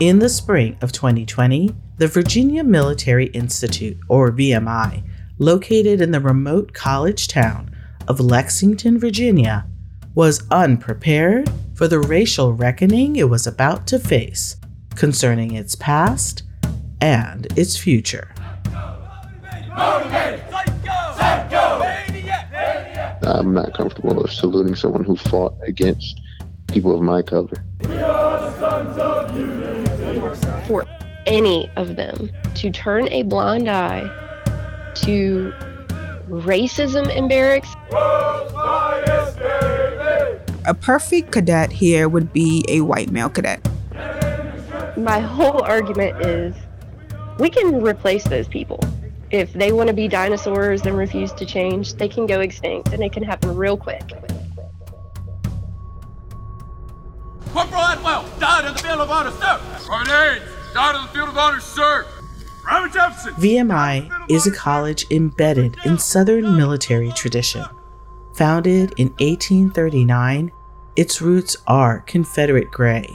In the spring of 2020, the Virginia Military Institute, or VMI, located in the remote college town of Lexington, Virginia, was unprepared for the racial reckoning it was about to face concerning its past and its future. I'm not comfortable of saluting someone who fought against people of my color. For any of them to turn a blind eye to racism in barracks. A perfect cadet here would be a white male cadet. My whole argument is we can replace those people. If they want to be dinosaurs and refuse to change, they can go extinct and it can happen real quick. Corporal Atwill died in the field of honor, sir. Private Aids died in the field of honor, sir. Private Jefferson. VMI is a college embedded in Southern military tradition. Founded in 1839, its roots are Confederate gray.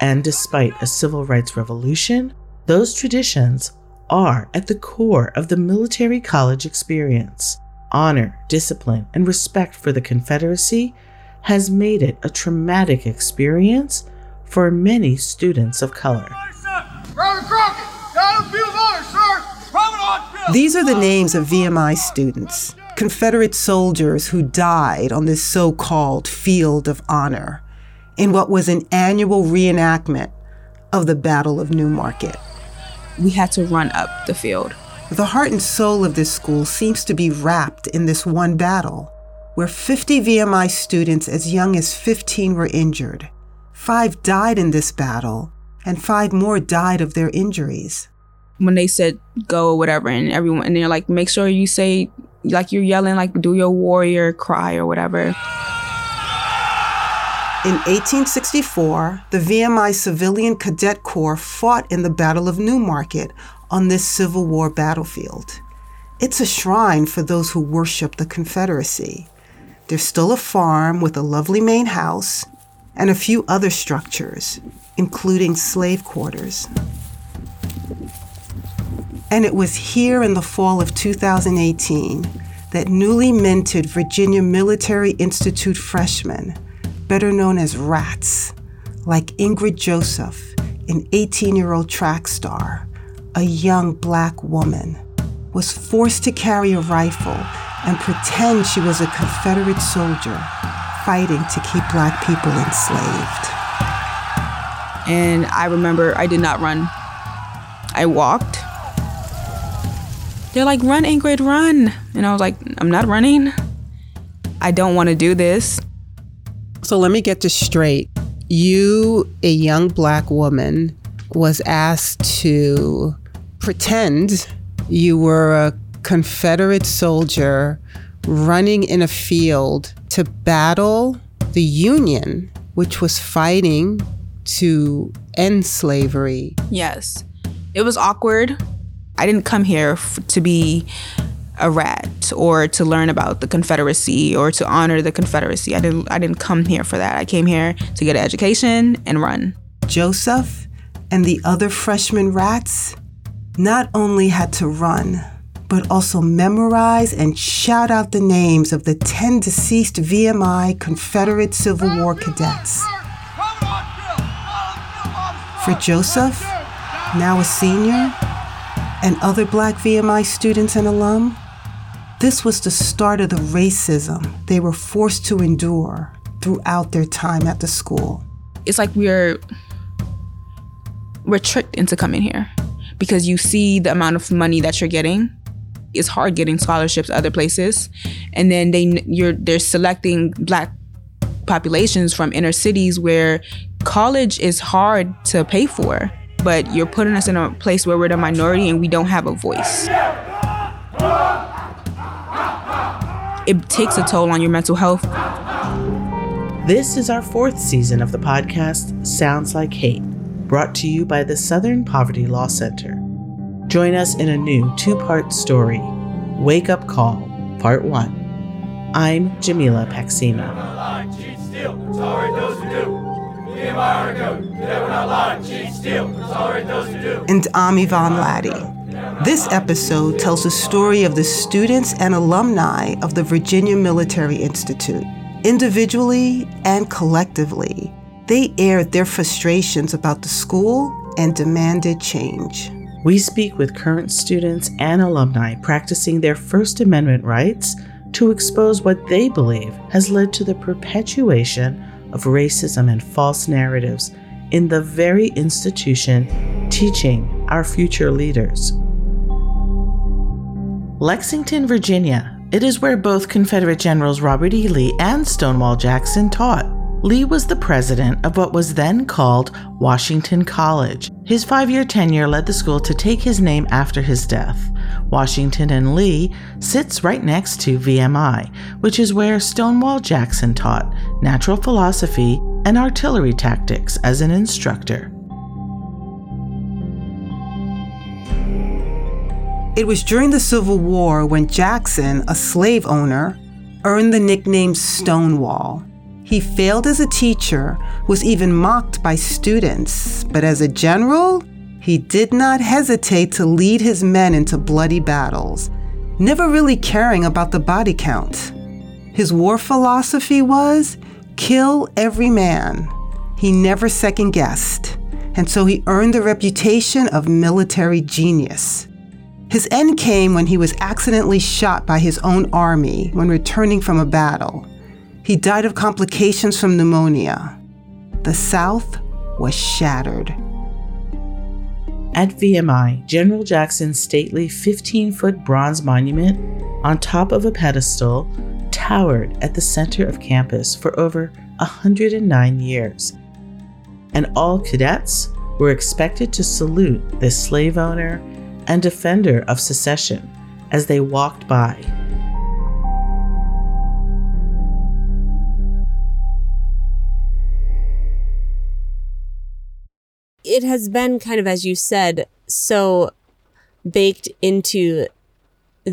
And despite a civil rights revolution, those traditions are at the core of the military college experience. Honor, discipline, and respect for the Confederacy has made it a traumatic experience for many students of color. These are the names of VMI students, Confederate soldiers who died on this so called field of honor in what was an annual reenactment of the Battle of New Market. We had to run up the field. The heart and soul of this school seems to be wrapped in this one battle, where 50 VMI students as young as 15 were injured. Five died in this battle, and five more died of their injuries. When they said go or whatever, and everyone, and they're like, make sure you say, like you're yelling, like do your warrior cry or whatever. In 1864, the VMI Civilian Cadet Corps fought in the Battle of New Market on this Civil War battlefield. It's a shrine for those who worship the Confederacy. There's still a farm with a lovely main house and a few other structures, including slave quarters. And it was here in the fall of 2018 that newly minted Virginia Military Institute freshmen better known as rats, like Ingrid Joseph, an 18 year old track star, a young black woman, was forced to carry a rifle and pretend she was a Confederate soldier fighting to keep black people enslaved. And I remember I did not run, I walked. They're like, run, Ingrid, run. And I was like, I'm not running. I don't want to do this. So let me get this straight. You, a young black woman, was asked to pretend you were a Confederate soldier running in a field to battle the Union, which was fighting to end slavery. Yes. It was awkward. I didn't come here f- to be a rat or to learn about the Confederacy or to honor the Confederacy. I didn't I didn't come here for that. I came here to get an education and run. Joseph and the other freshman rats not only had to run, but also memorize and shout out the names of the 10 deceased VMI Confederate Civil War cadets. For Joseph, now a senior, and other black VMI students and alum, this was the start of the racism they were forced to endure throughout their time at the school. It's like we're we're tricked into coming here because you see the amount of money that you're getting. It's hard getting scholarships other places, and then they you're they're selecting black populations from inner cities where college is hard to pay for, but you're putting us in a place where we're the minority and we don't have a voice it takes a toll on your mental health. This is our fourth season of the podcast Sounds Like Hate, brought to you by the Southern Poverty Law Center. Join us in a new two part story Wake Up Call, Part 1. I'm Jamila Paxton. And I'm Yvonne Latty. This episode tells the story of the students and alumni of the Virginia Military Institute. Individually and collectively, they aired their frustrations about the school and demanded change. We speak with current students and alumni practicing their First Amendment rights to expose what they believe has led to the perpetuation of racism and false narratives in the very institution teaching our future leaders. Lexington, Virginia. It is where both Confederate Generals Robert E. Lee and Stonewall Jackson taught. Lee was the president of what was then called Washington College. His five year tenure led the school to take his name after his death. Washington and Lee sits right next to VMI, which is where Stonewall Jackson taught natural philosophy and artillery tactics as an instructor. It was during the Civil War when Jackson, a slave owner, earned the nickname Stonewall. He failed as a teacher, was even mocked by students, but as a general, he did not hesitate to lead his men into bloody battles, never really caring about the body count. His war philosophy was kill every man. He never second guessed, and so he earned the reputation of military genius. His end came when he was accidentally shot by his own army when returning from a battle. He died of complications from pneumonia. The South was shattered. At VMI, General Jackson's stately 15 foot bronze monument on top of a pedestal towered at the center of campus for over 109 years. And all cadets were expected to salute this slave owner and defender of secession as they walked by. it has been kind of, as you said, so baked into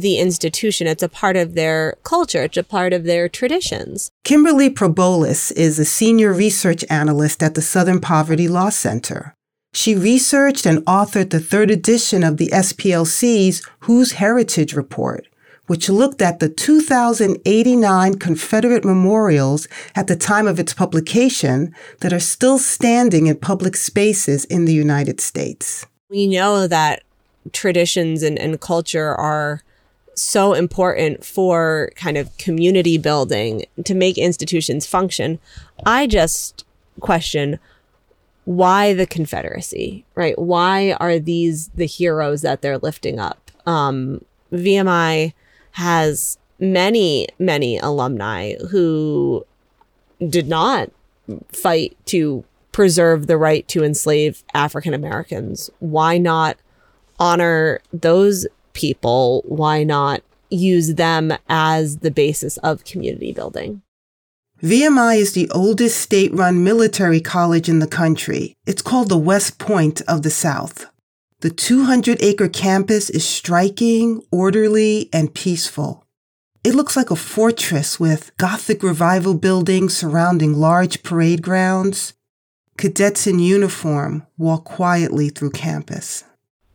the institution. It's a part of their culture, it's a part of their traditions. Kimberly Probolus is a senior research analyst at the Southern Poverty Law Center. She researched and authored the third edition of the SPLC's Whose Heritage Report, which looked at the 2,089 Confederate memorials at the time of its publication that are still standing in public spaces in the United States. We know that traditions and, and culture are so important for kind of community building to make institutions function. I just question why the Confederacy, right? Why are these the heroes that they're lifting up? Um, VMI has many, many alumni who did not fight to preserve the right to enslave African Americans. Why not honor those people? Why not use them as the basis of community building? VMI is the oldest state run military college in the country. It's called the West Point of the South. The 200 acre campus is striking, orderly, and peaceful. It looks like a fortress with Gothic revival buildings surrounding large parade grounds. Cadets in uniform walk quietly through campus.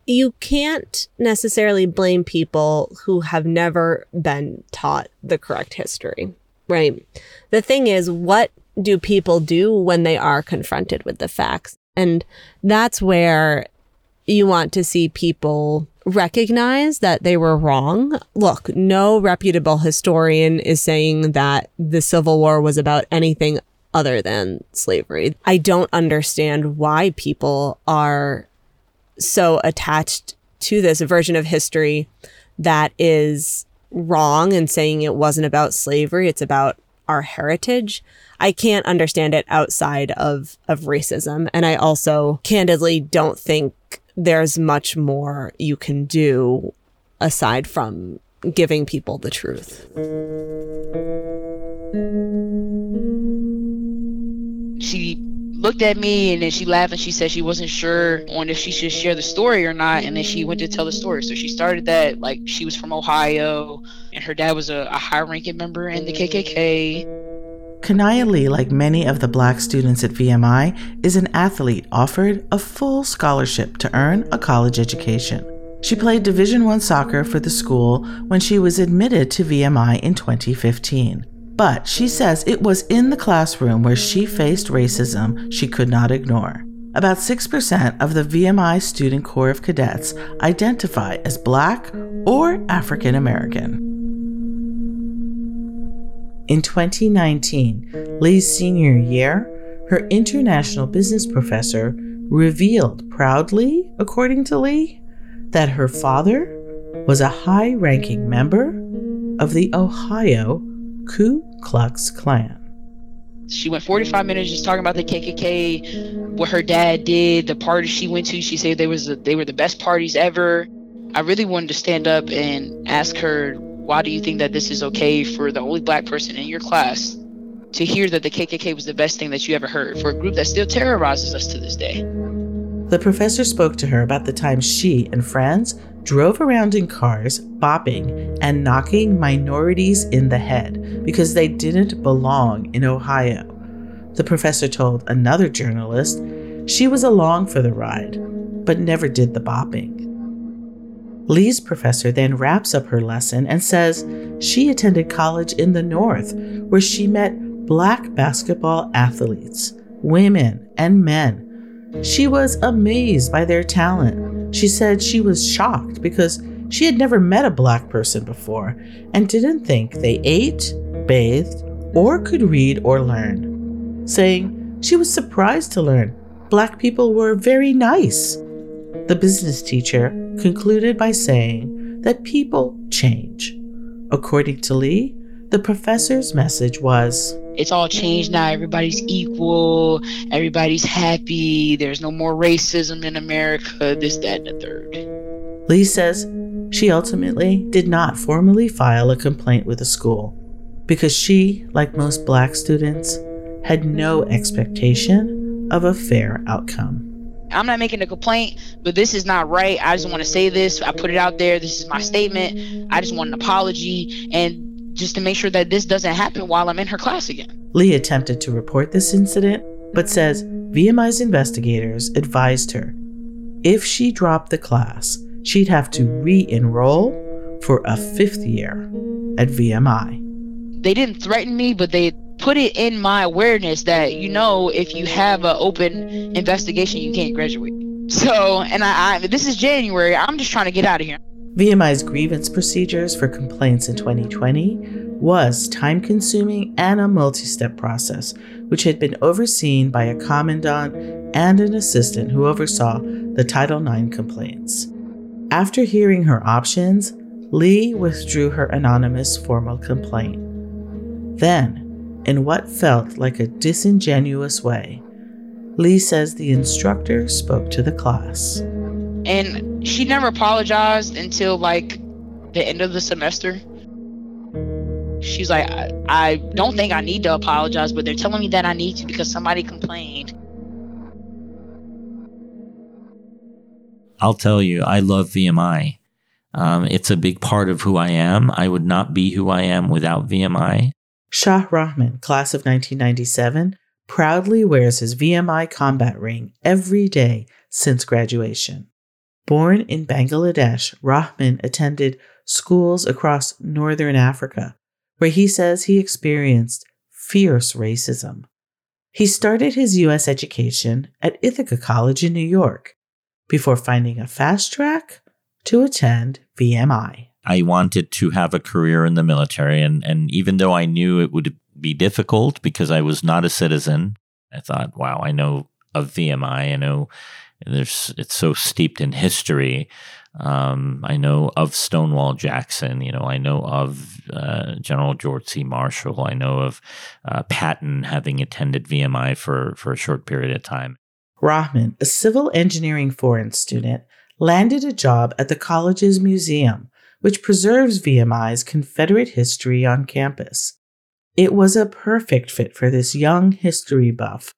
You can't necessarily blame people who have never been taught the correct history, right? The thing is, what do people do when they are confronted with the facts? And that's where you want to see people recognize that they were wrong. Look, no reputable historian is saying that the Civil War was about anything other than slavery. I don't understand why people are so attached to this version of history that is wrong and saying it wasn't about slavery, it's about our heritage. I can't understand it outside of of racism and I also candidly don't think there's much more you can do aside from giving people the truth. She looked at me and then she laughed and she said she wasn't sure on if she should share the story or not and then she went to tell the story so she started that like she was from ohio and her dad was a, a high ranking member in the kkk Kanaya Lee, like many of the black students at VMI, is an athlete offered a full scholarship to earn a college education. She played Division 1 soccer for the school when she was admitted to VMI in 2015. But she says it was in the classroom where she faced racism she could not ignore. About 6% of the VMI Student Corps of Cadets identify as Black or African American. In 2019, Lee's senior year, her international business professor revealed proudly, according to Lee, that her father was a high ranking member of the Ohio Ku Klux Klan. She went 45 minutes just talking about the KKK, what her dad did, the parties she went to. She said they was the, they were the best parties ever. I really wanted to stand up and ask her, why do you think that this is okay for the only black person in your class to hear that the KKK was the best thing that you ever heard for a group that still terrorizes us to this day? The professor spoke to her about the time she and friends drove around in cars, bopping and knocking minorities in the head because they didn't belong in Ohio. The professor told another journalist she was along for the ride, but never did the bopping. Lee's professor then wraps up her lesson and says she attended college in the North where she met black basketball athletes, women, and men. She was amazed by their talent. She said she was shocked because she had never met a black person before and didn't think they ate, bathed, or could read or learn, saying she was surprised to learn black people were very nice. The business teacher concluded by saying that people change. According to Lee, the professor's message was It's all changed now. Everybody's equal. Everybody's happy. There's no more racism in America. This, that, and the third. Lee says she ultimately did not formally file a complaint with the school because she, like most black students, had no expectation of a fair outcome. I'm not making a complaint, but this is not right. I just want to say this. I put it out there. This is my statement. I just want an apology and just to make sure that this doesn't happen while I'm in her class again. Lee attempted to report this incident, but says VMI's investigators advised her if she dropped the class, she'd have to re enroll for a fifth year at VMI. They didn't threaten me, but they put it in my awareness that you know if you have an open investigation you can't graduate so and I, I this is january i'm just trying to get out of here VMI's grievance procedures for complaints in 2020 was time consuming and a multi step process, which had been overseen by a commandant and an assistant who oversaw the Title IX complaints. After hearing her options, Lee withdrew her anonymous formal complaint. Then, in what felt like a disingenuous way. Lee says the instructor spoke to the class. And she never apologized until like the end of the semester. She's like, I, I don't think I need to apologize, but they're telling me that I need to because somebody complained. I'll tell you, I love VMI. Um, it's a big part of who I am. I would not be who I am without VMI. Shah Rahman, class of 1997, proudly wears his VMI combat ring every day since graduation. Born in Bangladesh, Rahman attended schools across northern Africa, where he says he experienced fierce racism. He started his U.S. education at Ithaca College in New York before finding a fast track to attend VMI. I wanted to have a career in the military. And, and even though I knew it would be difficult because I was not a citizen, I thought, wow, I know of VMI. I know there's it's so steeped in history. Um, I know of Stonewall Jackson. You know, I know of uh, General George C. Marshall. I know of uh, Patton having attended VMI for for a short period of time. Rahman, a civil engineering foreign student, landed a job at the college's museum which preserves VMI's Confederate history on campus. It was a perfect fit for this young history buff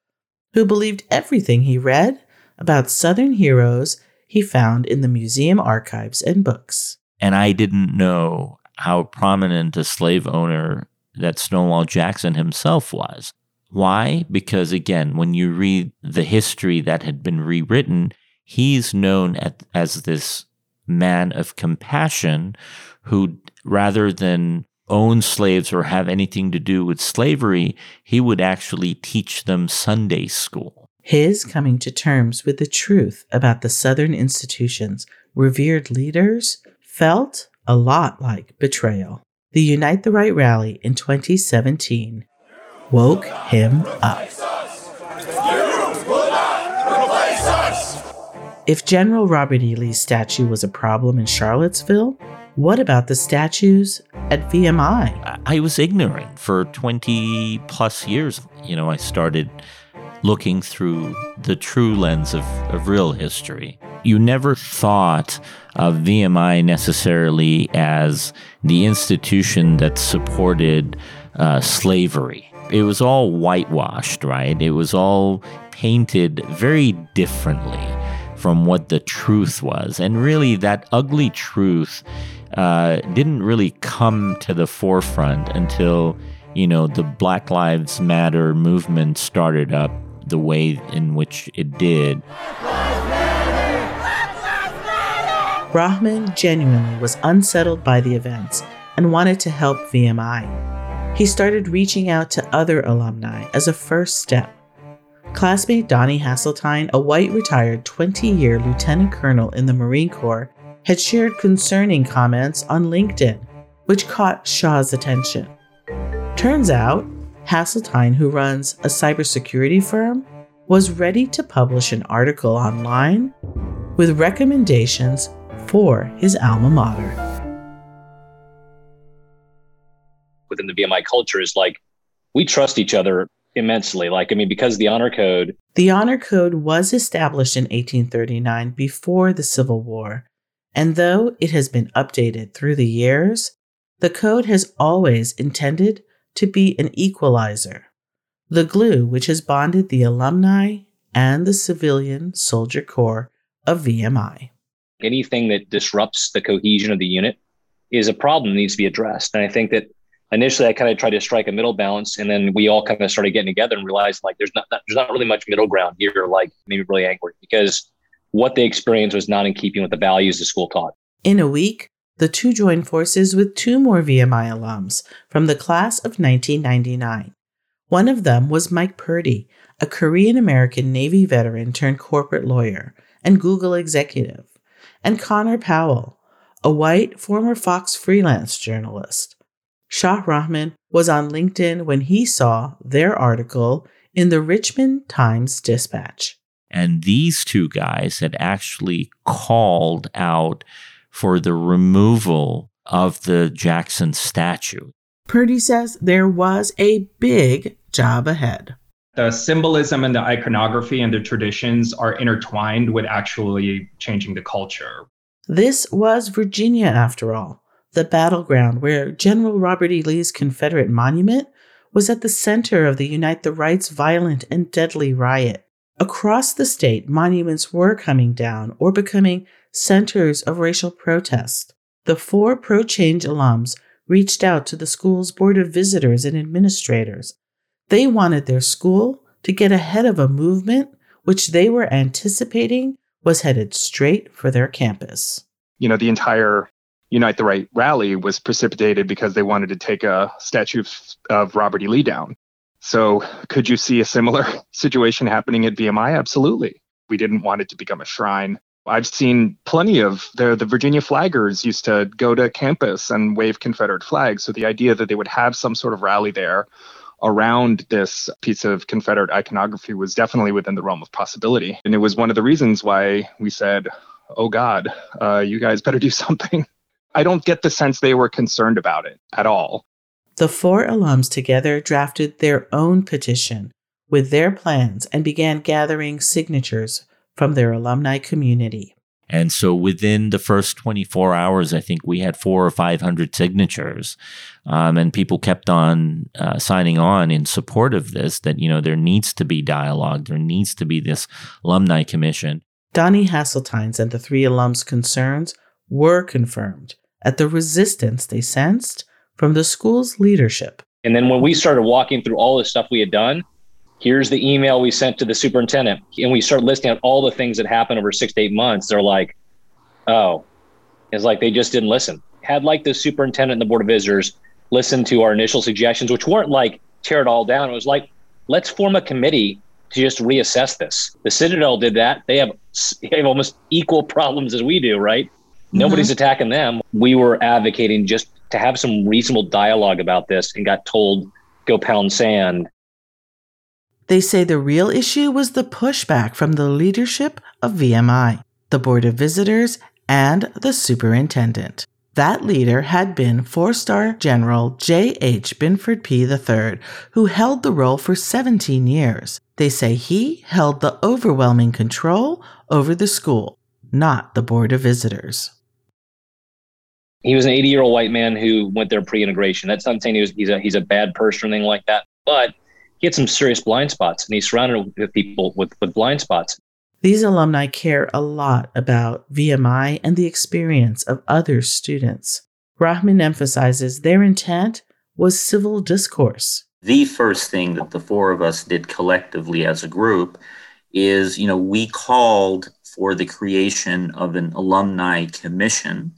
who believed everything he read about Southern heroes he found in the museum archives and books. And I didn't know how prominent a slave owner that Stonewall Jackson himself was. Why? Because again, when you read the history that had been rewritten, he's known at, as this man of compassion who, rather than own slaves or have anything to do with slavery, he would actually teach them Sunday school. His coming to terms with the truth about the Southern institutions' revered leaders felt a lot like betrayal. The Unite the Right rally in 2017 woke him up. If General Robert E. Lee's statue was a problem in Charlottesville, what about the statues at VMI? I was ignorant for 20 plus years. You know, I started looking through the true lens of, of real history. You never thought of VMI necessarily as the institution that supported uh, slavery. It was all whitewashed, right? It was all painted very differently from what the truth was. And really, that ugly truth uh, didn't really come to the forefront until, you know, the Black Lives Matter movement started up the way in which it did. Rahman genuinely was unsettled by the events and wanted to help VMI. He started reaching out to other alumni as a first step. Classmate Donnie Hasseltine, a white retired 20 year lieutenant colonel in the Marine Corps, had shared concerning comments on LinkedIn, which caught Shah's attention. Turns out, Hasseltine, who runs a cybersecurity firm, was ready to publish an article online with recommendations for his alma mater. Within the VMI culture is like we trust each other immensely. Like, I mean, because the honor code. The honor code was established in 1839 before the Civil War, and though it has been updated through the years, the code has always intended to be an equalizer, the glue which has bonded the alumni and the civilian soldier corps of VMI. Anything that disrupts the cohesion of the unit is a problem that needs to be addressed. And I think that initially I kind of tried to strike a middle balance, and then we all kind of started getting together and realized like there's not, not there's not really much middle ground here. Like maybe really angry because what they experienced was not in keeping with the values the school taught. In a week, the two joined forces with two more VMI alums from the class of 1999. One of them was Mike Purdy, a Korean American Navy veteran turned corporate lawyer and Google executive, and Connor Powell, a white former Fox freelance journalist. Shah Rahman was on LinkedIn when he saw their article in the Richmond Times Dispatch. And these two guys had actually called out for the removal of the Jackson statue. Purdy says there was a big job ahead. The symbolism and the iconography and the traditions are intertwined with actually changing the culture. This was Virginia, after all the battleground where General Robert E. Lee's Confederate monument was at the center of the Unite the Right's violent and deadly riot. Across the state, monuments were coming down or becoming centers of racial protest. The four pro change alums reached out to the school's board of visitors and administrators. They wanted their school to get ahead of a movement which they were anticipating was headed straight for their campus. You know, the entire Unite the Right rally was precipitated because they wanted to take a statue of, of Robert E. Lee down. So, could you see a similar situation happening at VMI? Absolutely. We didn't want it to become a shrine. I've seen plenty of the the Virginia flaggers used to go to campus and wave Confederate flags. So the idea that they would have some sort of rally there around this piece of Confederate iconography was definitely within the realm of possibility. And it was one of the reasons why we said, "Oh God, uh, you guys better do something." I don't get the sense they were concerned about it at all. The four alums together drafted their own petition with their plans and began gathering signatures from their alumni community. And so within the first 24 hours, I think we had four or 500 signatures. Um, and people kept on uh, signing on in support of this that, you know, there needs to be dialogue, there needs to be this alumni commission. Donnie Hasseltine's and the three alums' concerns were confirmed at the resistance they sensed from the school's leadership. And then when we started walking through all the stuff we had done, here's the email we sent to the superintendent. And we start listing out all the things that happened over six to eight months. They're like, oh, it's like they just didn't listen. Had like the superintendent and the board of visitors listen to our initial suggestions, which weren't like tear it all down. It was like, let's form a committee to just reassess this. The Citadel did that. They have, they have almost equal problems as we do, right? Mm-hmm. Nobody's attacking them. We were advocating just to have some reasonable dialogue about this and got told, go pound sand. They say the real issue was the pushback from the leadership of VMI, the Board of Visitors, and the superintendent. That leader had been four star General J.H. Binford Peay III, who held the role for 17 years. They say he held the overwhelming control over the school, not the Board of Visitors. He was an 80 year old white man who went there pre integration. That's not saying he was, he's, a, he's a bad person or anything like that, but he had some serious blind spots and he's surrounded with people with, with blind spots. These alumni care a lot about VMI and the experience of other students. Rahman emphasizes their intent was civil discourse. The first thing that the four of us did collectively as a group is, you know, we called for the creation of an alumni commission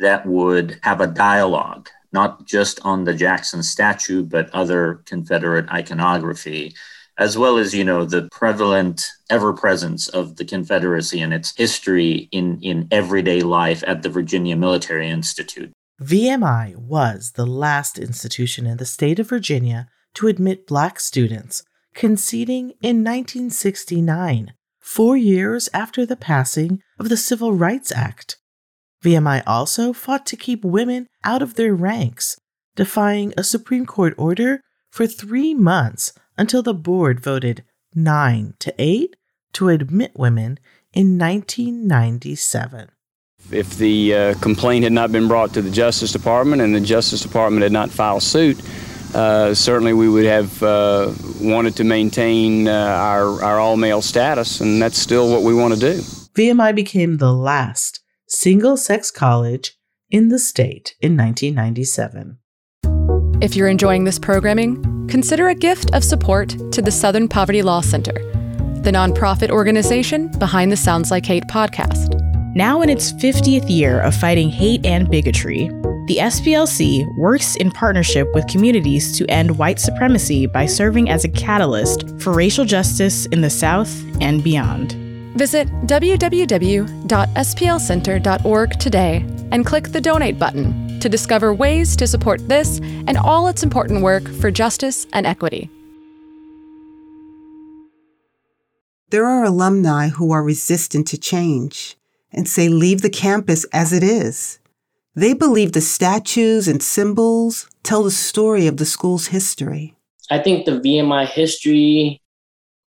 that would have a dialogue, not just on the Jackson statue, but other Confederate iconography as well as you know the prevalent ever presence of the confederacy and its history in in everyday life at the virginia military institute. Vmi was the last institution in the state of virginia to admit black students conceding in 1969 four years after the passing of the civil rights act vmi also fought to keep women out of their ranks defying a supreme court order for three months until the board voted 9 to 8 to admit women in 1997. If the uh, complaint had not been brought to the Justice Department and the Justice Department had not filed suit, uh, certainly we would have uh, wanted to maintain uh, our, our all male status, and that's still what we want to do. VMI became the last single sex college in the state in 1997. If you're enjoying this programming, consider a gift of support to the Southern Poverty Law Center, the nonprofit organization behind the Sounds Like Hate podcast. Now in its 50th year of fighting hate and bigotry, the SPLC works in partnership with communities to end white supremacy by serving as a catalyst for racial justice in the South and beyond. Visit www.splcenter.org today and click the donate button to discover ways to support this and all its important work for justice and equity. There are alumni who are resistant to change and say leave the campus as it is. They believe the statues and symbols tell the story of the school's history. I think the VMI history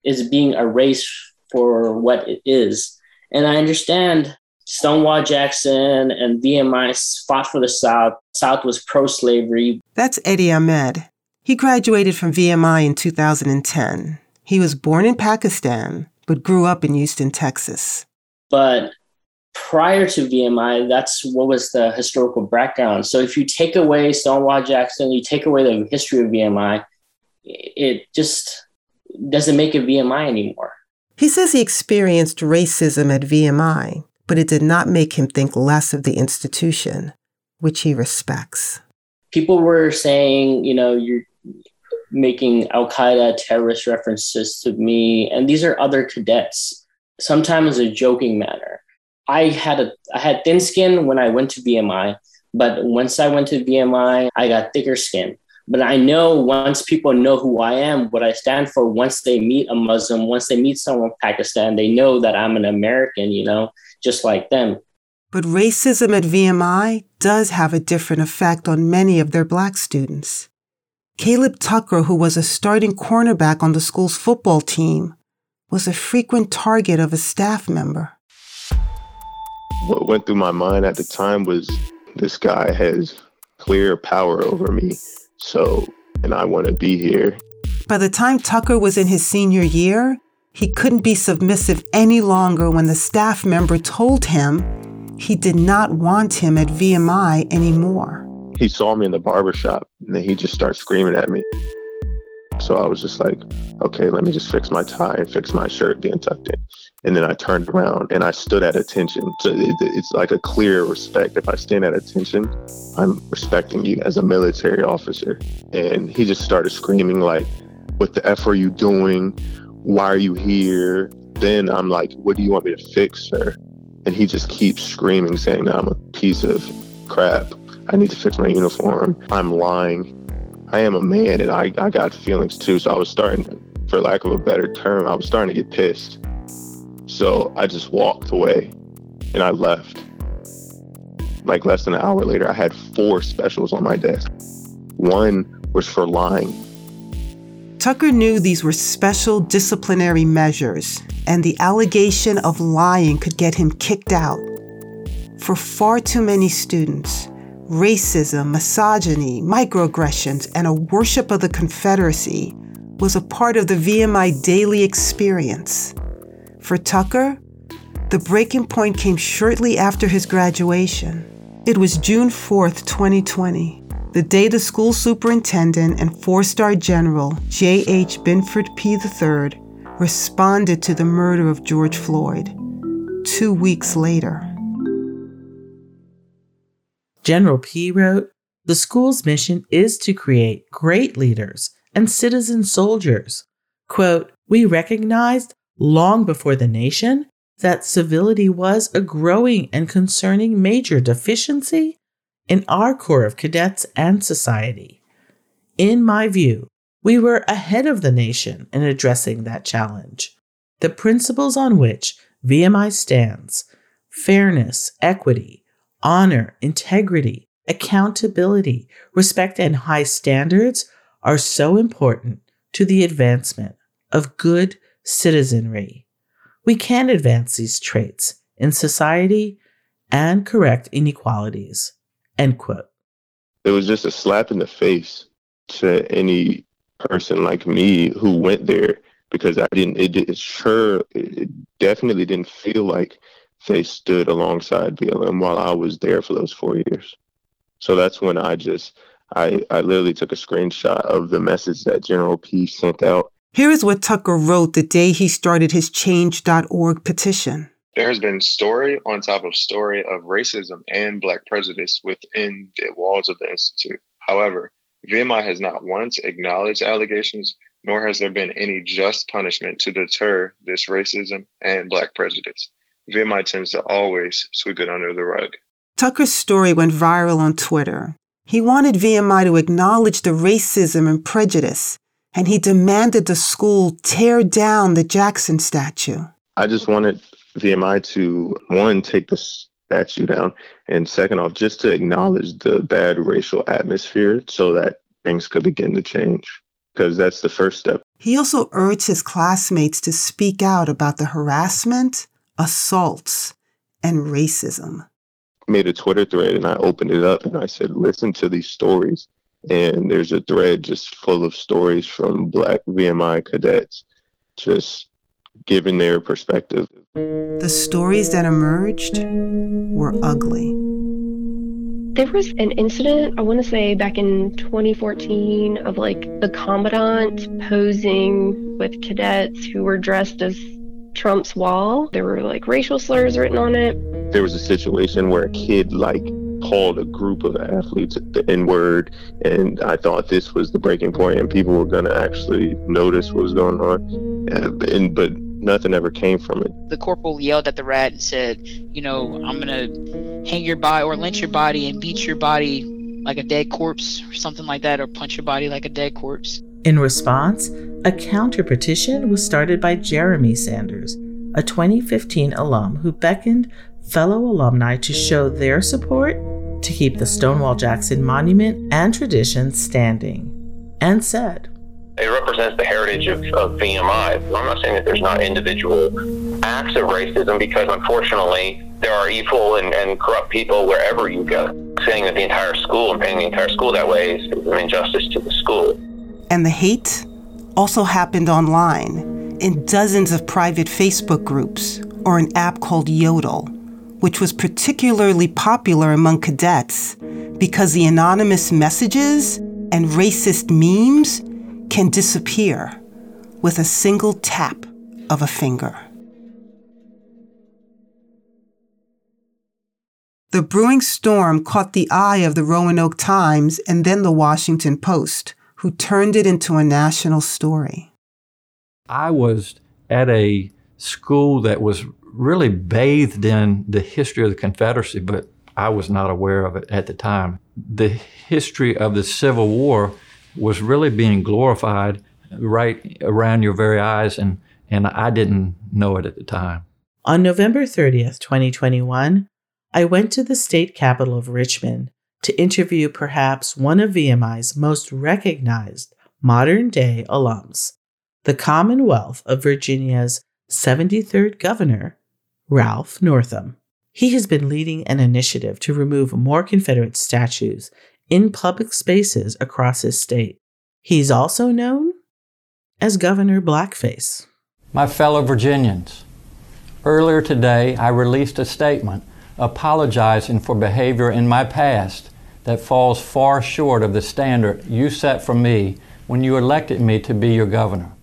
is being erased for what it is. And I understand Stonewall Jackson and VMI fought for the South. South was pro slavery. That's Eddie Ahmed. He graduated from VMI in 2010. He was born in Pakistan, but grew up in Houston, Texas. But prior to VMI, that's what was the historical background. So if you take away Stonewall Jackson, you take away the history of VMI, it just doesn't make it VMI anymore. He says he experienced racism at VMI, but it did not make him think less of the institution, which he respects. People were saying, you know, you're making Al Qaeda terrorist references to me, and these are other cadets, sometimes in a joking manner. I had a I had thin skin when I went to VMI, but once I went to VMI, I got thicker skin. But I know once people know who I am, what I stand for, once they meet a Muslim, once they meet someone from Pakistan, they know that I'm an American, you know, just like them. But racism at VMI does have a different effect on many of their black students. Caleb Tucker, who was a starting cornerback on the school's football team, was a frequent target of a staff member. What went through my mind at the time was this guy has clear power over me. So, and I want to be here. By the time Tucker was in his senior year, he couldn't be submissive any longer when the staff member told him he did not want him at VMI anymore. he saw me in the barber shop and then he just started screaming at me. So I was just like, okay, let me just fix my tie and fix my shirt being tucked in. And then I turned around and I stood at attention. So it, it's like a clear respect. If I stand at attention, I'm respecting you as a military officer. And he just started screaming like, what the F are you doing? Why are you here? Then I'm like, what do you want me to fix, sir? And he just keeps screaming, saying that I'm a piece of crap. I need to fix my uniform. I'm lying. I am a man and I, I got feelings too. So I was starting, for lack of a better term, I was starting to get pissed. So I just walked away and I left. Like less than an hour later, I had four specials on my desk. One was for lying. Tucker knew these were special disciplinary measures, and the allegation of lying could get him kicked out. For far too many students, racism, misogyny, microaggressions, and a worship of the Confederacy was a part of the VMI daily experience. For Tucker, the breaking point came shortly after his graduation. It was June 4th, 2020, the day the school superintendent and four star general J.H. Binford Peay III responded to the murder of George Floyd. Two weeks later, General Peay wrote The school's mission is to create great leaders and citizen soldiers. Quote, We recognized long before the nation that civility was a growing and concerning major deficiency in our corps of cadets and society. In my view, we were ahead of the nation in addressing that challenge. The principles on which VMI stands fairness, equity, honor, integrity, accountability, respect, and high standards are so important to the advancement of good citizenry. We can advance these traits in society and correct inequalities. End quote. It was just a slap in the face to any person like me who went there because I didn't, it, it sure, it definitely didn't feel like they stood alongside BLM while I was there for those four years. So that's when I just, I, I literally took a screenshot of the message that General Peay sent out. Here is what Tucker wrote the day he started his change.org petition. There has been story on top of story of racism and black prejudice within the walls of the Institute. However, VMI has not once acknowledged allegations, nor has there been any just punishment to deter this racism and black prejudice. VMI tends to always sweep it under the rug. Tucker's story went viral on Twitter. He wanted VMI to acknowledge the racism and prejudice, and he demanded the school tear down the Jackson statue. I just wanted VMI to, one, take the statue down, and second off, just to acknowledge the bad racial atmosphere so that things could begin to change, because that's the first step. He also urged his classmates to speak out about the harassment assaults, and racism. Made a Twitter thread and I opened it up and I said, listen to these stories. And there's a thread just full of stories from Black VMI cadets just giving their perspective. The stories that emerged were ugly. There was an incident, I want to say back in 2014, of like the commandant posing with cadets who were dressed as Trump's wall. There were like racial slurs written on it. There was a situation where a kid like called a group of athletes the N word, and I thought this was the breaking point, and people were going to actually notice what was going on. And, and but nothing ever came from it. The corporal yelled at the rat and said, "You know, I'm gonna hang your body or lynch your body and beat your body like a dead corpse, or something like that, or punch your body like a dead corpse." In response, a counter petition was started by Jeremy Sanders, a 2015 alum who beckoned fellow alumni to show their support to keep the Stonewall Jackson Monument and tradition standing, and said, it represents the heritage of, of VMI. I'm not saying that there's not individual acts of racism because unfortunately there are evil and, and corrupt people wherever you go. Saying that the entire school and painting the entire school that way is an injustice to the school. And the hate also happened online in dozens of private Facebook groups or an app called Jodel, which was particularly popular among cadets because the anonymous messages and racist memes can disappear with a single tap of a finger. The brewing storm caught the eye of the Roanoke Times and then the Washington Post, who turned it into a national story. I was at a school that was really bathed in the history of the Confederacy, but I was not aware of it at the time. The history of the Civil War was really being glorified right around your very eyes, and, and I didn't know it at the time. On November 30th, 2021, I went to the state capital of Richmond to interview perhaps one of VMI's most recognized modern day alums, the Commonwealth of Virginia's 73rd governor, Ralph Northam. He has been leading an initiative to remove more Confederate statues in public spaces across his state. He's also known as Governor Blackface. My fellow Virginians, earlier today I released a statement apologizing for behavior in my past that falls far short of the standard you set for me when you elected me to be your governor.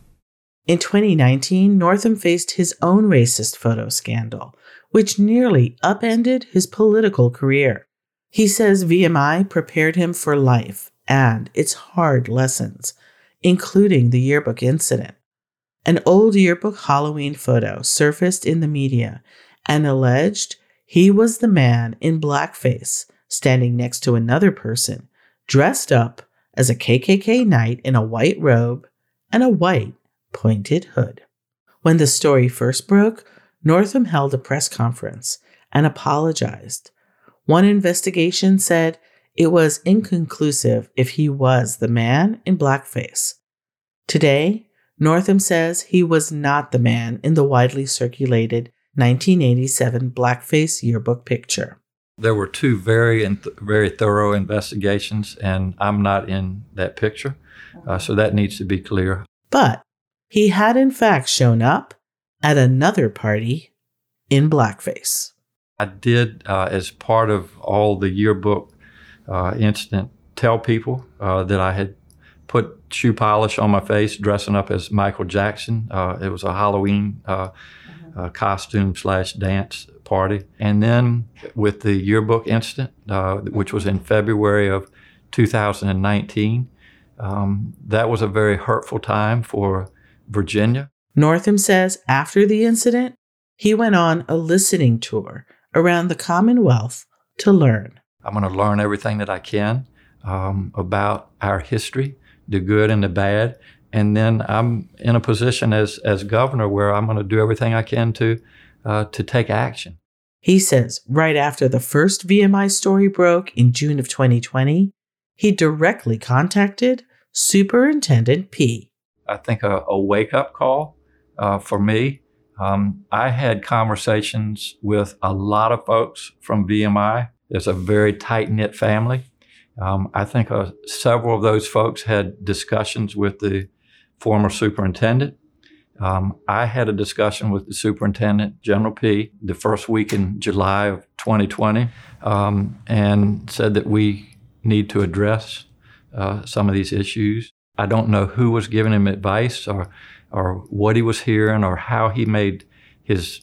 In 2019, Northam faced his own racist photo scandal, which nearly upended his political career. He says VMI prepared him for life and its hard lessons, including the yearbook incident. An old yearbook Halloween photo surfaced in the media and alleged he was the man in blackface standing next to another person dressed up as a KKK knight in a white robe and a white pointed hood. When the story first broke, Northam held a press conference and apologized. One investigation said it was inconclusive if he was the man in blackface. Today, Northam says he was not the man in the widely circulated 1987 blackface yearbook picture. There were two very very thorough investigations, and I'm not in that picture, uh, so that needs to be clear. But he had in fact shown up at another party in blackface. I did, uh, as part of all the yearbook uh, incident, tell people uh, that I had put shoe polish on my face, dressing up as Michael Jackson. Uh, it was a Halloween uh, uh, costume slash dance party. And then with the yearbook incident, uh, which was in February of 2019, um, that was a very hurtful time for Virginia. Northam says after the incident, he went on a listening tour around the Commonwealth to learn. I'm going to learn everything that I can um, about our history, the good and the bad, and then I'm in a position as as governor where I'm going to do everything I can to uh, to take action. He says right after the first VMI story broke in June of 2020, he directly contacted Superintendent Peay. I think a, a wake up call uh, for me. Um, I had conversations with a lot of folks from VMI. It's a very tight knit family. Um, I think uh, several of those folks had discussions with the former superintendent. Um, I had a discussion with the superintendent, General Peay, the first week in July of 2020, um, and said that we need to address uh, some of these issues. I don't know who was giving him advice or, or what he was hearing or how he made his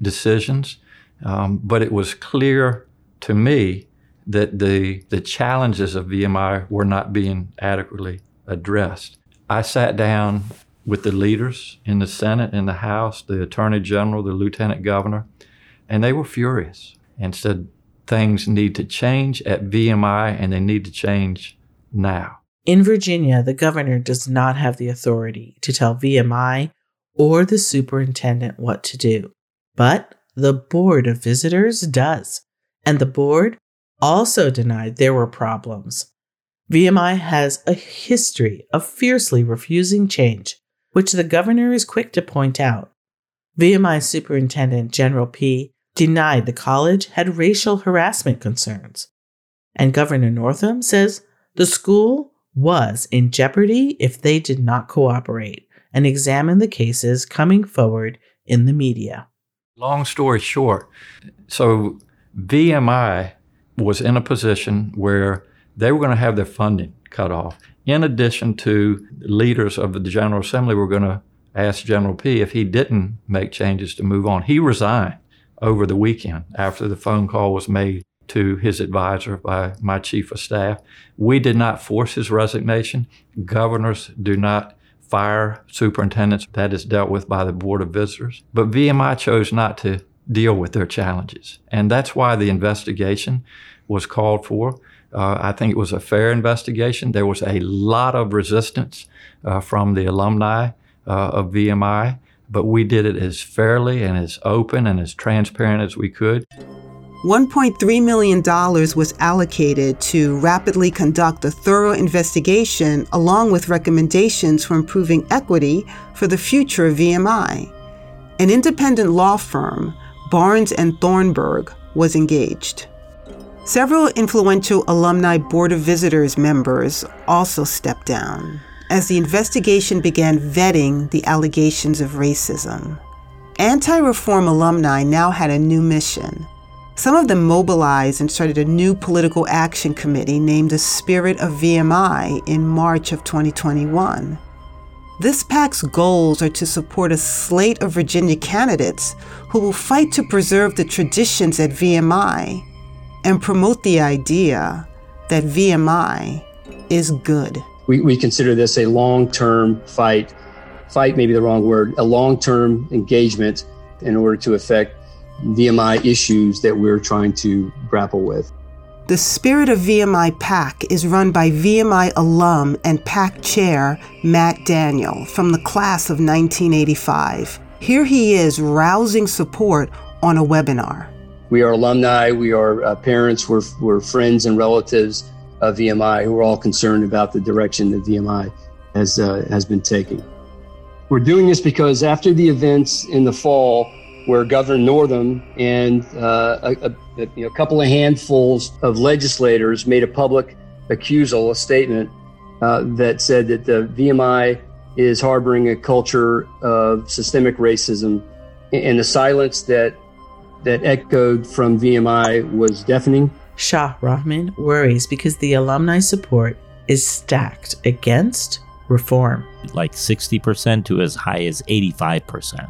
decisions, um, but it was clear to me that the, the challenges of VMI were not being adequately addressed. I sat down with the leaders in the Senate in the House, the Attorney General, the Lieutenant Governor, and they were furious and said things need to change at VMI and they need to change now. In Virginia, the governor does not have the authority to tell VMI or the superintendent what to do, but the Board of Visitors does. And the board also denied there were problems VMI has a history of fiercely refusing change, which the governor is quick to point out. VMI Superintendent General Peay denied the college had racial harassment concerns. And Governor Northam says the school was in jeopardy if they did not cooperate and examine the cases coming forward in the media. Long story short, so VMI was in a position where they were going to have their funding cut off. In addition to leaders of the General Assembly were going to ask General Peay if he didn't make changes to move on. He resigned over the weekend after the phone call was made to his advisor by my chief of staff. We did not force his resignation. Governors do not fire superintendents. That is dealt with by the Board of Visitors. But VMI chose not to deal with their challenges. And that's why the investigation was called for. Uh, I think it was a fair investigation. There was a lot of resistance uh, from the alumni uh, of VMI, but we did it as fairly and as open and as transparent as we could. $1.3 million was allocated to rapidly conduct a thorough investigation along with recommendations for improving equity for the future of VMI. An independent law firm, Barnes and Thornburg, was engaged. Several influential alumni Board of Visitors members also stepped down as the investigation began vetting the allegations of racism. Anti reform alumni now had a new mission. Some of them mobilized and started a new political action committee named the Spirit of VMI in March of 2021. This PAC's goals are to support a slate of Virginia candidates who will fight to preserve the traditions at VMI and promote the idea that VMI is good. We, we consider this a long term fight. Fight may be the wrong word, a long term engagement in order to affect VMI issues that we're trying to grapple with. The Spirit of VMI PAC is run by VMI alum and PAC chair Matt Daniel from the class of 1985. Here he is rousing support on a webinar. We are alumni, we are uh, parents, we're, we're friends and relatives of VMI who are all concerned about the direction that VMI has, uh, has been taking. We're doing this because after the events in the fall, where Governor Northam and uh, a, a, you know, a, couple of handfuls of legislators made a public accusal, a statement uh, that said that the VMI is harboring a culture of systemic racism, and the silence that that echoed from VMI was deafening. Shah Rahman worries because the alumni support is stacked against reform. Like 60% to as high as 85%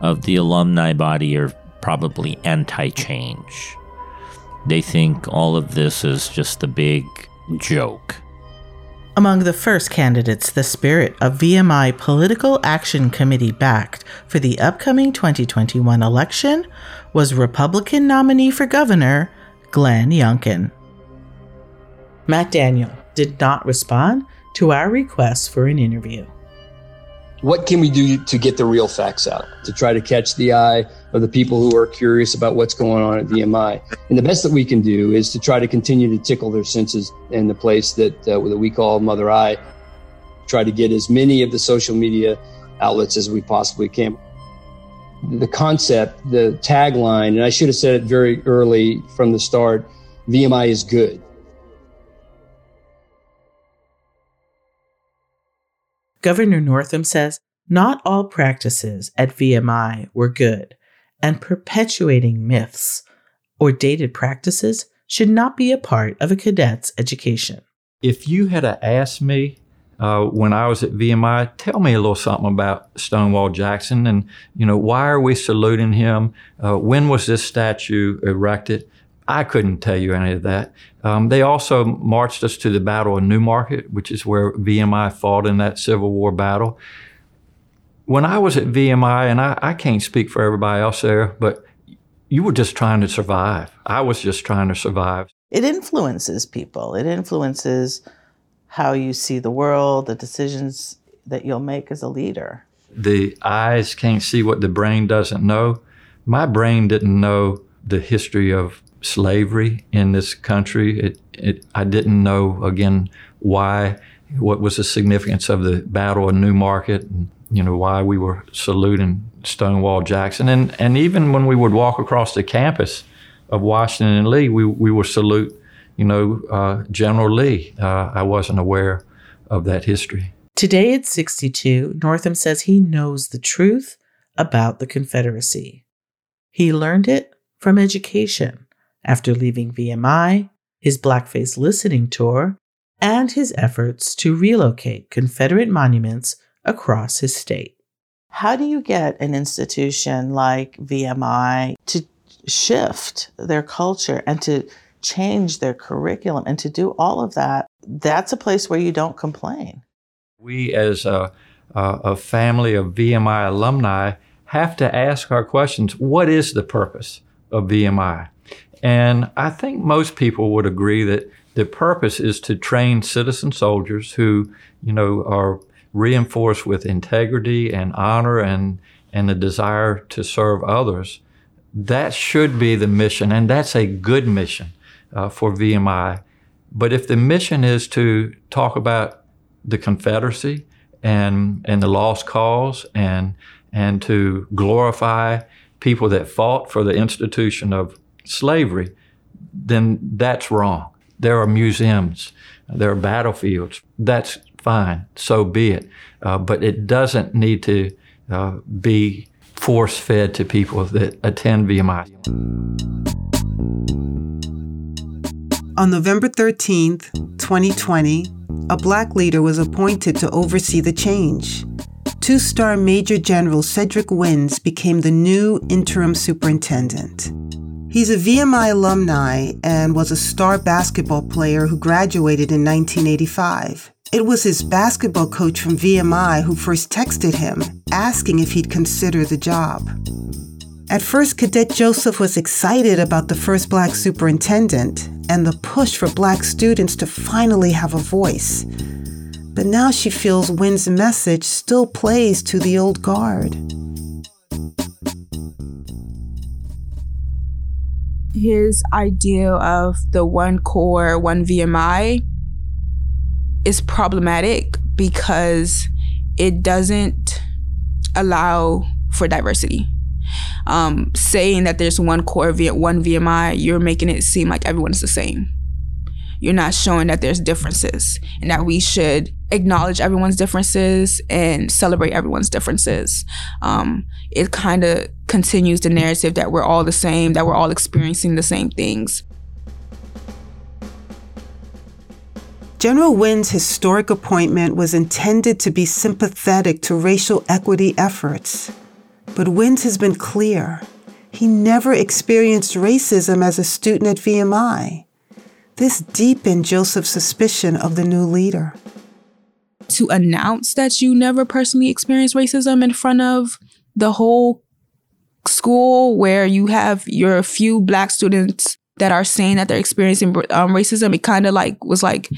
of the alumni body are probably anti change. They think all of this is just a big joke. Among the first candidates the spirit of VMI Political Action Committee backed for the upcoming 2021 election was Republican nominee for governor Glenn Youngkin. Matt Daniel did not respond to our request for an interview what can we do to get the real facts out to try to catch the eye of the people who are curious about what's going on at VMI? And the best that we can do is to try to continue to tickle their senses in the place that, uh, that we call Mother Eye. Try to get as many of the social media outlets as we possibly can. The concept, the tagline, and I should have said it very early from the start VMI is good. Governor Northam says not all practices at VMI were good, and perpetuating myths or dated practices should not be a part of a cadet's education. If you had asked me uh, when I was at VMI, tell me a little something about Stonewall Jackson and, you know, why are we saluting him? Uh, when was this statue erected? I couldn't tell you any of that. Um, they also marched us to the Battle of New Market, which is where VMI fought in that Civil War battle. When I was at VMI, and I, I can't speak for everybody else there, but you were just trying to survive. I was just trying to survive. It influences people. It influences how you see the world, the decisions that you'll make as a leader. The eyes can't see what the brain doesn't know. My brain didn't know the history of slavery in this country. It, it, I didn't know, again, why, what was the significance of the Battle of New Market, and, you know, why we were saluting Stonewall Jackson. And, and even when we would walk across the campus of Washington and Lee, we, we would salute, you know, uh, General Lee. Uh, I wasn't aware of that history. Today at 62, Northam says he knows the truth about the Confederacy. He learned it from education after leaving VMI, his blackface listening tour, and his efforts to relocate Confederate monuments across his state. How do you get an institution like VMI to shift their culture and to change their curriculum and to do all of that? That's a place where you don't complain. We, as a, a family of VMI alumni, have to ask our questions what is the purpose of VMI? And I think most people would agree that the purpose is to train citizen soldiers who, you know, are reinforced with integrity and honor and, and the desire to serve others. That should be the mission, and that's a good mission uh, for VMI. But if the mission is to talk about the Confederacy and, and the lost cause and, and to glorify people that fought for the institution of slavery, then that's wrong. There are museums, there are battlefields. That's fine, so be it. Uh, but it doesn't need to uh, be force fed to people that attend VMI. On November 13th, 2020, a black leader was appointed to oversee the change. Two star Major General Cedric Wins became the new interim superintendent. He's a VMI alumni and was a star basketball player who graduated in 1985. It was his basketball coach from VMI who first texted him asking if he'd consider the job. At first, Cadet Joseph was excited about the first black superintendent and the push for black students to finally have a voice. But now she feels Wins's message still plays to the old guard. His idea of the one Corps, one VMI is problematic because it doesn't allow for diversity. Um, saying that there's one Corps, one VMI, you're making it seem like everyone's the same you're not showing that there's differences and that we should acknowledge everyone's differences and celebrate everyone's differences. Um, it kind of continues the narrative that we're all the same, that we're all experiencing the same things. General Wins's historic appointment was intended to be sympathetic to racial equity efforts. But Wins has been clear. He never experienced racism as a student at VMI. This deepened Joseph's suspicion of the new leader. To announce that you never personally experienced racism in front of the whole school, where you have your few black students that are saying that they're experiencing um, racism, it kind of like was like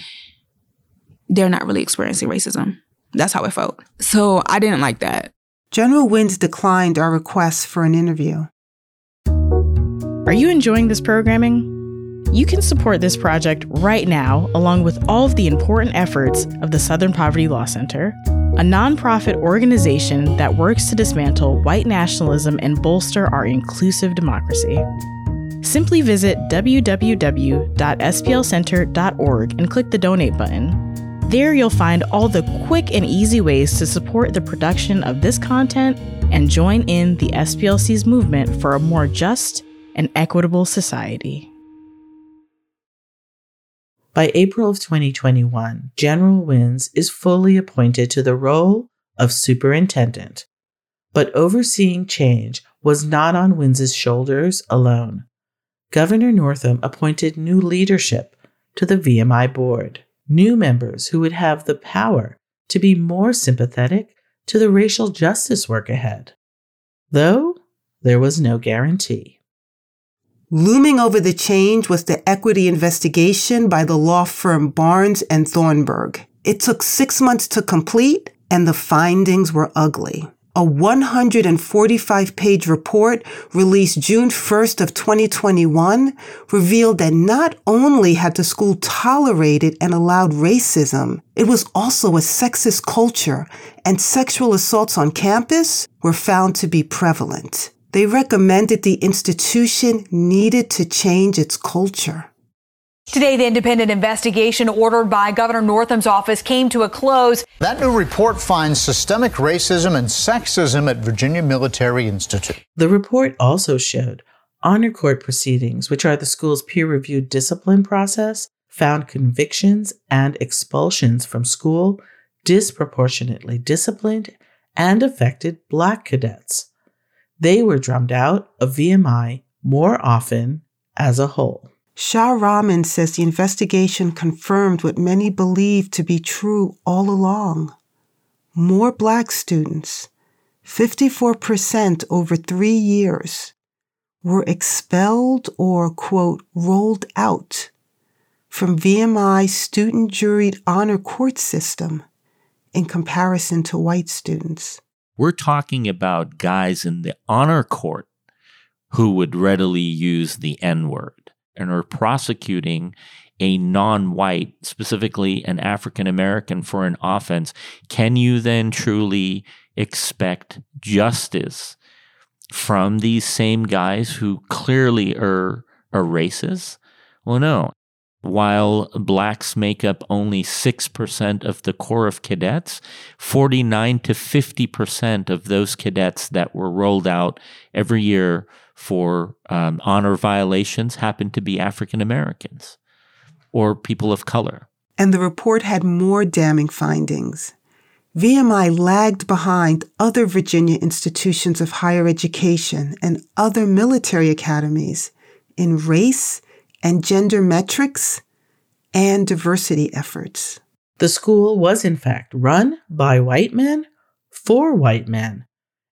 they're not really experiencing racism. That's how it felt. So I didn't like that. General Wins declined our request for an interview. Are you enjoying this programming? You can support this project right now, along with all of the important efforts of the Southern Poverty Law Center, a nonprofit organization that works to dismantle white nationalism and bolster our inclusive democracy. Simply visit www.splcenter.org and click the donate button. There you'll find all the quick and easy ways to support the production of this content and join in the SPLC's movement for a more just and equitable society. By April of 2021, General Wins is fully appointed to the role of superintendent. But overseeing change was not on Wins's shoulders alone. Governor Northam appointed new leadership to the VMI board, new members who would have the power to be more sympathetic to the racial justice work ahead. Though there was no guarantee. Looming over the change was the equity investigation by the law firm Barnes and Thornburg. It took six months to complete, and the findings were ugly. A 145 page report released June 1st of 2021 revealed that not only had the school tolerated and allowed racism, it was also a sexist culture and sexual assaults on campus were found to be prevalent. They recommended the institution needed to change its culture. Today, the independent investigation ordered by Governor Northam's office came to a close. That new report finds systemic racism and sexism at Virginia Military Institute. The report also showed Honor court proceedings, which are the school's peer reviewed discipline process, found convictions and expulsions from school disproportionately disciplined and affected black cadets. They were drummed out of VMI more often as a whole. Shah Rahman says the investigation confirmed what many believed to be true all along. More black students, 54% over three years, were expelled or, quote, rolled out from VMI's student juried honor court system in comparison to white students. We're talking about guys in the honor court who would readily use the N word and are prosecuting a non white, specifically an African American, for an offense. Can you then truly expect justice from these same guys who clearly are, are racist? Well, no. While blacks make up only 6% of the Corps of Cadets, 49 to 50% of those cadets that were rolled out every year for um, honor violations happen to be African Americans or people of color. And the report had more damning findings. VMI lagged behind other Virginia institutions of higher education and other military academies in race and gender metrics and diversity efforts. The school was, in fact, run by white men for white men,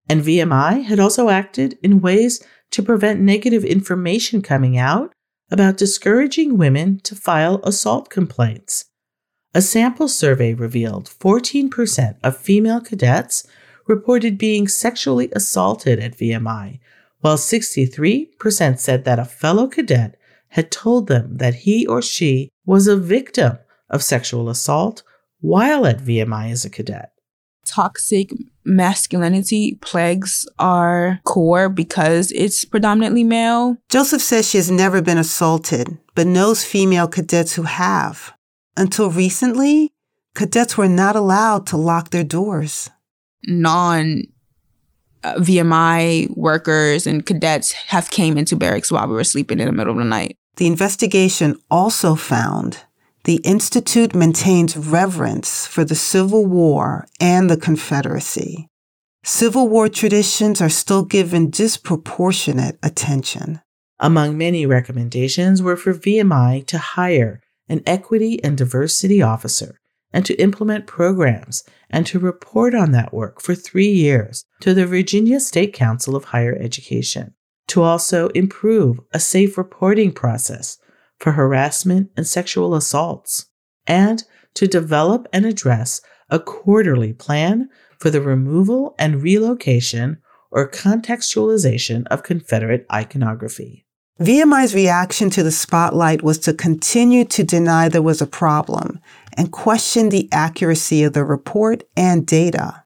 and VMI had also acted in ways to prevent negative information coming out about discouraging women to file assault complaints. A sample survey revealed 14% of female cadets reported being sexually assaulted at VMI, while 63% said that a fellow cadet had told them that he or she was a victim of sexual assault while at VMI as a cadet. Toxic masculinity plagues our Corps because it's predominantly male. Joseph says she has never been assaulted, but knows female cadets who have. Until recently, cadets were not allowed to lock their doors. Non uh, VMI workers and cadets have came into barracks while we were sleeping in the middle of the night. The investigation also found the Institute maintains reverence for the Civil War and the Confederacy. Civil War traditions are still given disproportionate attention. Among many recommendations were for VMI to hire an equity and diversity officer and to implement programs and to report on that work for three years to the Virginia State Council of Higher Education to also improve a safe reporting process for harassment and sexual assaults, and to develop and address a quarterly plan for the removal and relocation or contextualization of Confederate iconography. VMI's reaction to the spotlight was to continue to deny there was a problem and question the accuracy of the report and data.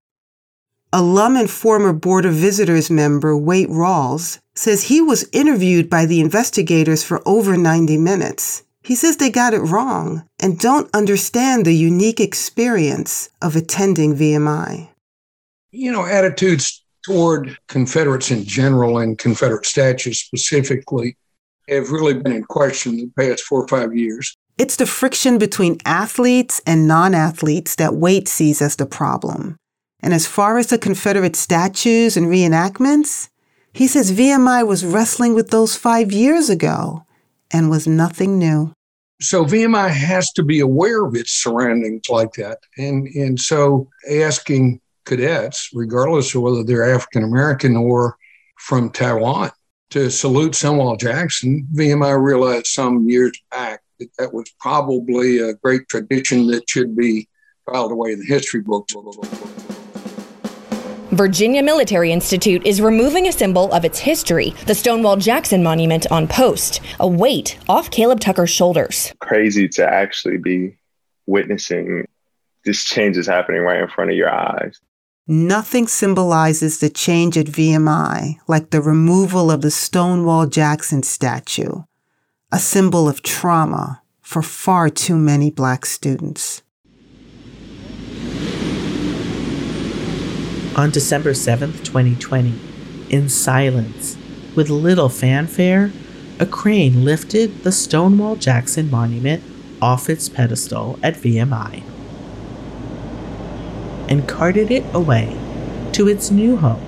Alum and former Board of Visitors member Waite Rawls says he was interviewed by the investigators for over 90 minutes. He says they got it wrong and don't understand the unique experience of attending VMI. You know, attitudes toward Confederates in general and Confederate statues specifically have really been in question the past four or five years. It's the friction between athletes and non athletes that Waite sees as the problem. And as far as the Confederate statues and reenactments, he says VMI was wrestling with those five years ago and was nothing new. So VMI has to be aware of its surroundings like that. And, and so asking cadets, regardless of whether they're African American or from Taiwan, to salute Stonewall Jackson, VMI realized some years back that that was probably a great tradition that should be filed away in the history books. Virginia Military Institute is removing a symbol of its history, the Stonewall Jackson Monument on post, a weight off Caleb Tucker's shoulders. Crazy to actually be witnessing this change is happening right in front of your eyes. Nothing symbolizes the change at VMI like the removal of the Stonewall Jackson statue, a symbol of trauma for far too many Black students. On December 7th, 2020, in silence, with little fanfare, a crane lifted the Stonewall Jackson monument off its pedestal at VMI and carted it away to its new home,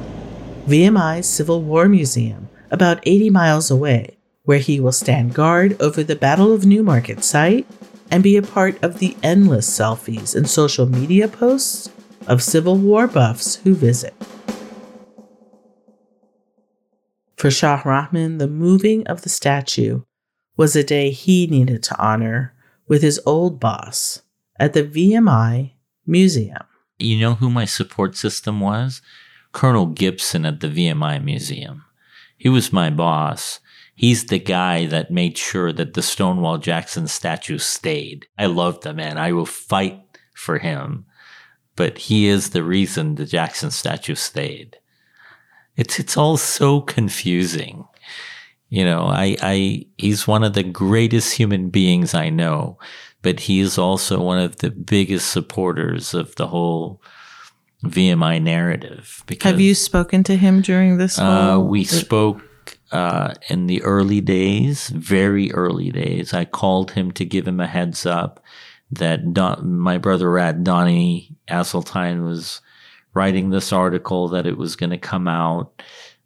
VMI's Civil War Museum, about 80 miles away, where he will stand guard over the Battle of New Market site and be a part of the endless selfies and social media posts of Civil War buffs who visit. For Shah Rahman, the moving of the statue was a day he needed to honor with his old boss at the VMI Museum. You know who my support system was? Colonel Gibson at the VMI Museum. He was my boss. He's the guy that made sure that the Stonewall Jackson statue stayed. I love the man. I will fight for him. But he is the reason the Jackson statue stayed. It's it's all so confusing. You know, I, I he's one of the greatest human beings I know, but he is also one of the biggest supporters of the whole VMI narrative. Because, Have you spoken to him during this? Uh, we spoke uh, in the early days, very early days. I called him to give him a heads up that Don, my brother rat Donnie Asseltine was writing this article that it was going to come out.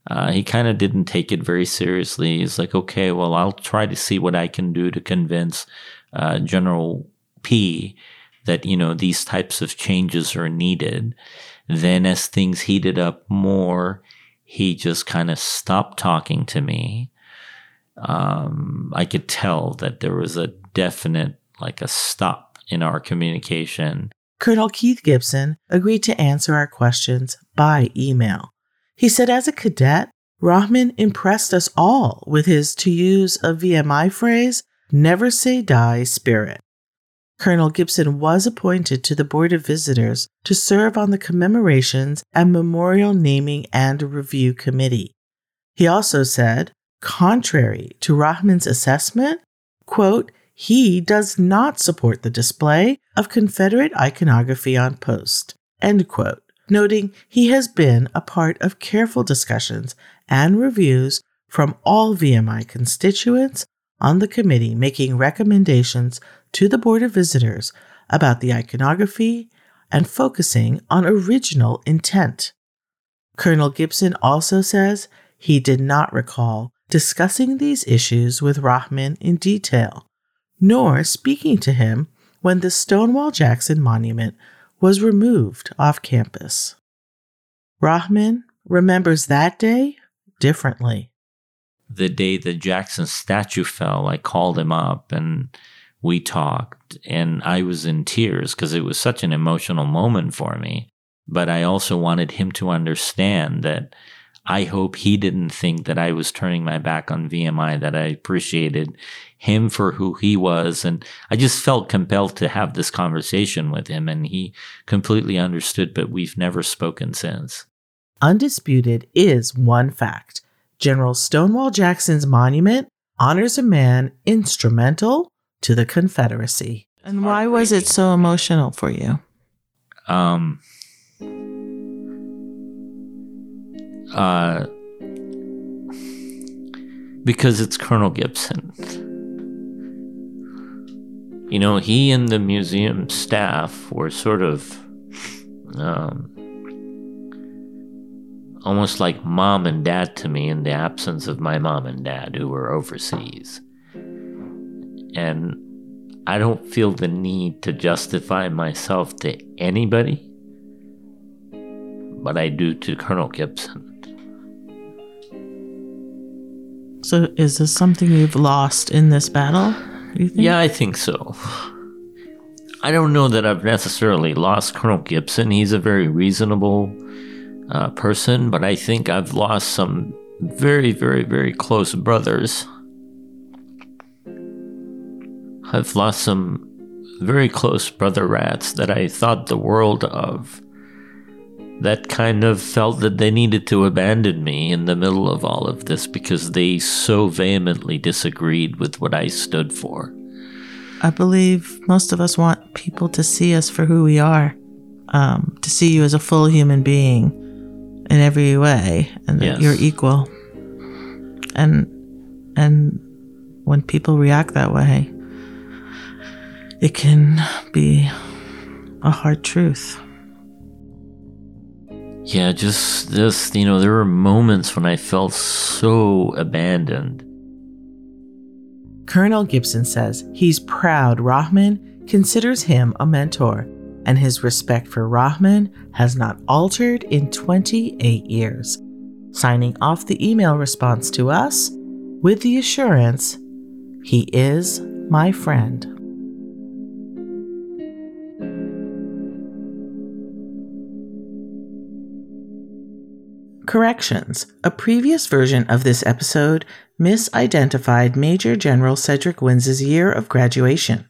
Uh, he kind of didn't take it very seriously. He's like, okay, well, I'll try to see what I can do to convince uh, General Peay that, you know, these types of changes are needed. Then, as things heated up more, he just kind of stopped talking to me. Um, I could tell that there was a definite, like a stop in our communication. Colonel Keith Gibson agreed to answer our questions by email. He said, as a cadet, Rahman impressed us all with his, to use a VMI phrase, never say die spirit. Colonel Gibson was appointed to the Board of Visitors to serve on the Commemorations and Memorial Naming and Review Committee. He also said, contrary to Rahman's assessment, quote, he does not support the display of Confederate iconography on post, end quote, noting he has been a part of careful discussions and reviews from all VMI constituents on the committee making recommendations to the Board of Visitors about the iconography and focusing on original intent. Colonel Gibson also says he did not recall discussing these issues with Rahman in detail, nor speaking to him when the Stonewall Jackson monument was removed off campus. Rahman remembers that day differently. The day the Jackson statue fell, I called him up and we talked and I was in tears because it was such an emotional moment for me. But I also wanted him to understand that I hope he didn't think that I was turning my back on VMI, that I appreciated him for who he was. And I just felt compelled to have this conversation with him. And he completely understood, but we've never spoken since. Undisputed is one fact General Stonewall Jackson's monument honors a man instrumental to the Confederacy. And why was it so emotional for you? Um, uh, because it's Colonel Gibson. You know, he and the museum staff were sort of um, almost like mom and dad to me in the absence of my mom and dad who were overseas. And I don't feel the need to justify myself to anybody, but I do to Colonel Gibson. So, is this something you've lost in this battle? Yeah, I think so. I don't know that I've necessarily lost Colonel Gibson. He's a very reasonable uh, person, but I think I've lost some very, very, very close brothers I've lost some very close brother rats that I thought the world of that kind of felt that they needed to abandon me in the middle of all of this because they so vehemently disagreed with what I stood for. I believe most of us want people to see us for who we are, um, to see you as a full human being in every way, and that Yes. you're equal. And and when people react that way, it can be a hard truth. Yeah, just this, you know, there were moments when I felt so abandoned. Colonel Gibson says he's proud Rahman considers him a mentor, and his respect for Rahman has not altered in 28 years, signing off the email response to us with the assurance he is my friend. Corrections. A previous version of this episode misidentified Major General Cedric Wins's year of graduation.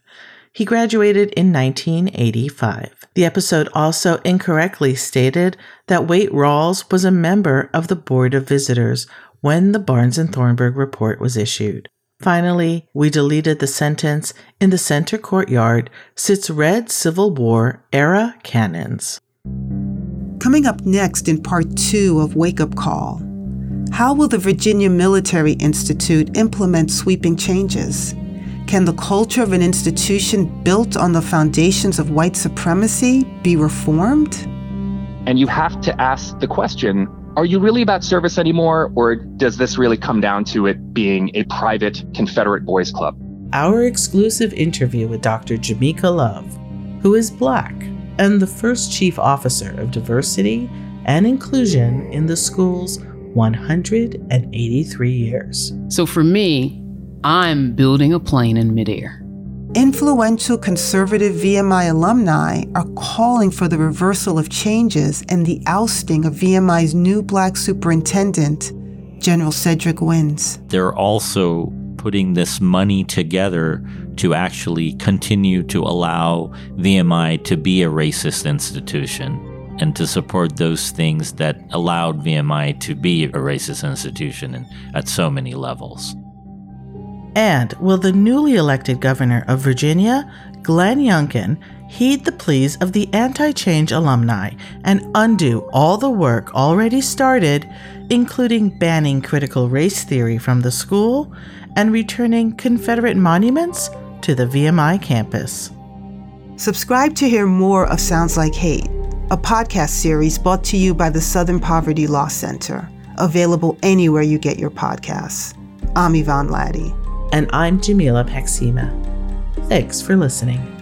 He graduated in 1985. The episode also incorrectly stated that Waite Rawls was a member of the Board of Visitors when the Barnes and Thornburg report was issued. Finally, we deleted the sentence in the center courtyard sits red Civil War era cannons. Coming up next in part two of Wake Up Call How will the Virginia Military Institute implement sweeping changes? Can the culture of an institution built on the foundations of white supremacy be reformed? And you have to ask the question are you really about service anymore, or does this really come down to it being a private Confederate boys' club? Our exclusive interview with Dr. Jamica Love, who is Black and the first chief officer of diversity and inclusion in the school's 183 years. So for me, I'm building a plane in midair. Influential conservative VMI alumni are calling for the reversal of changes and the ousting of VMI's new black superintendent, General Cedric Wins. They're also putting this money together to actually continue to allow VMI to be a racist institution and to support those things that allowed VMI to be a racist institution at so many levels. And will the newly elected governor of Virginia, Glenn Youngkin, heed the pleas of the anti change alumni and undo all the work already started, including banning critical race theory from the school and returning Confederate monuments to the VMI campus? Subscribe to hear more of Sounds Like Hate, a podcast series brought to you by the Southern Poverty Law Center, available anywhere you get your podcasts. I'm Yvonne Latty. And I'm Jamila Paxton. Thanks for listening.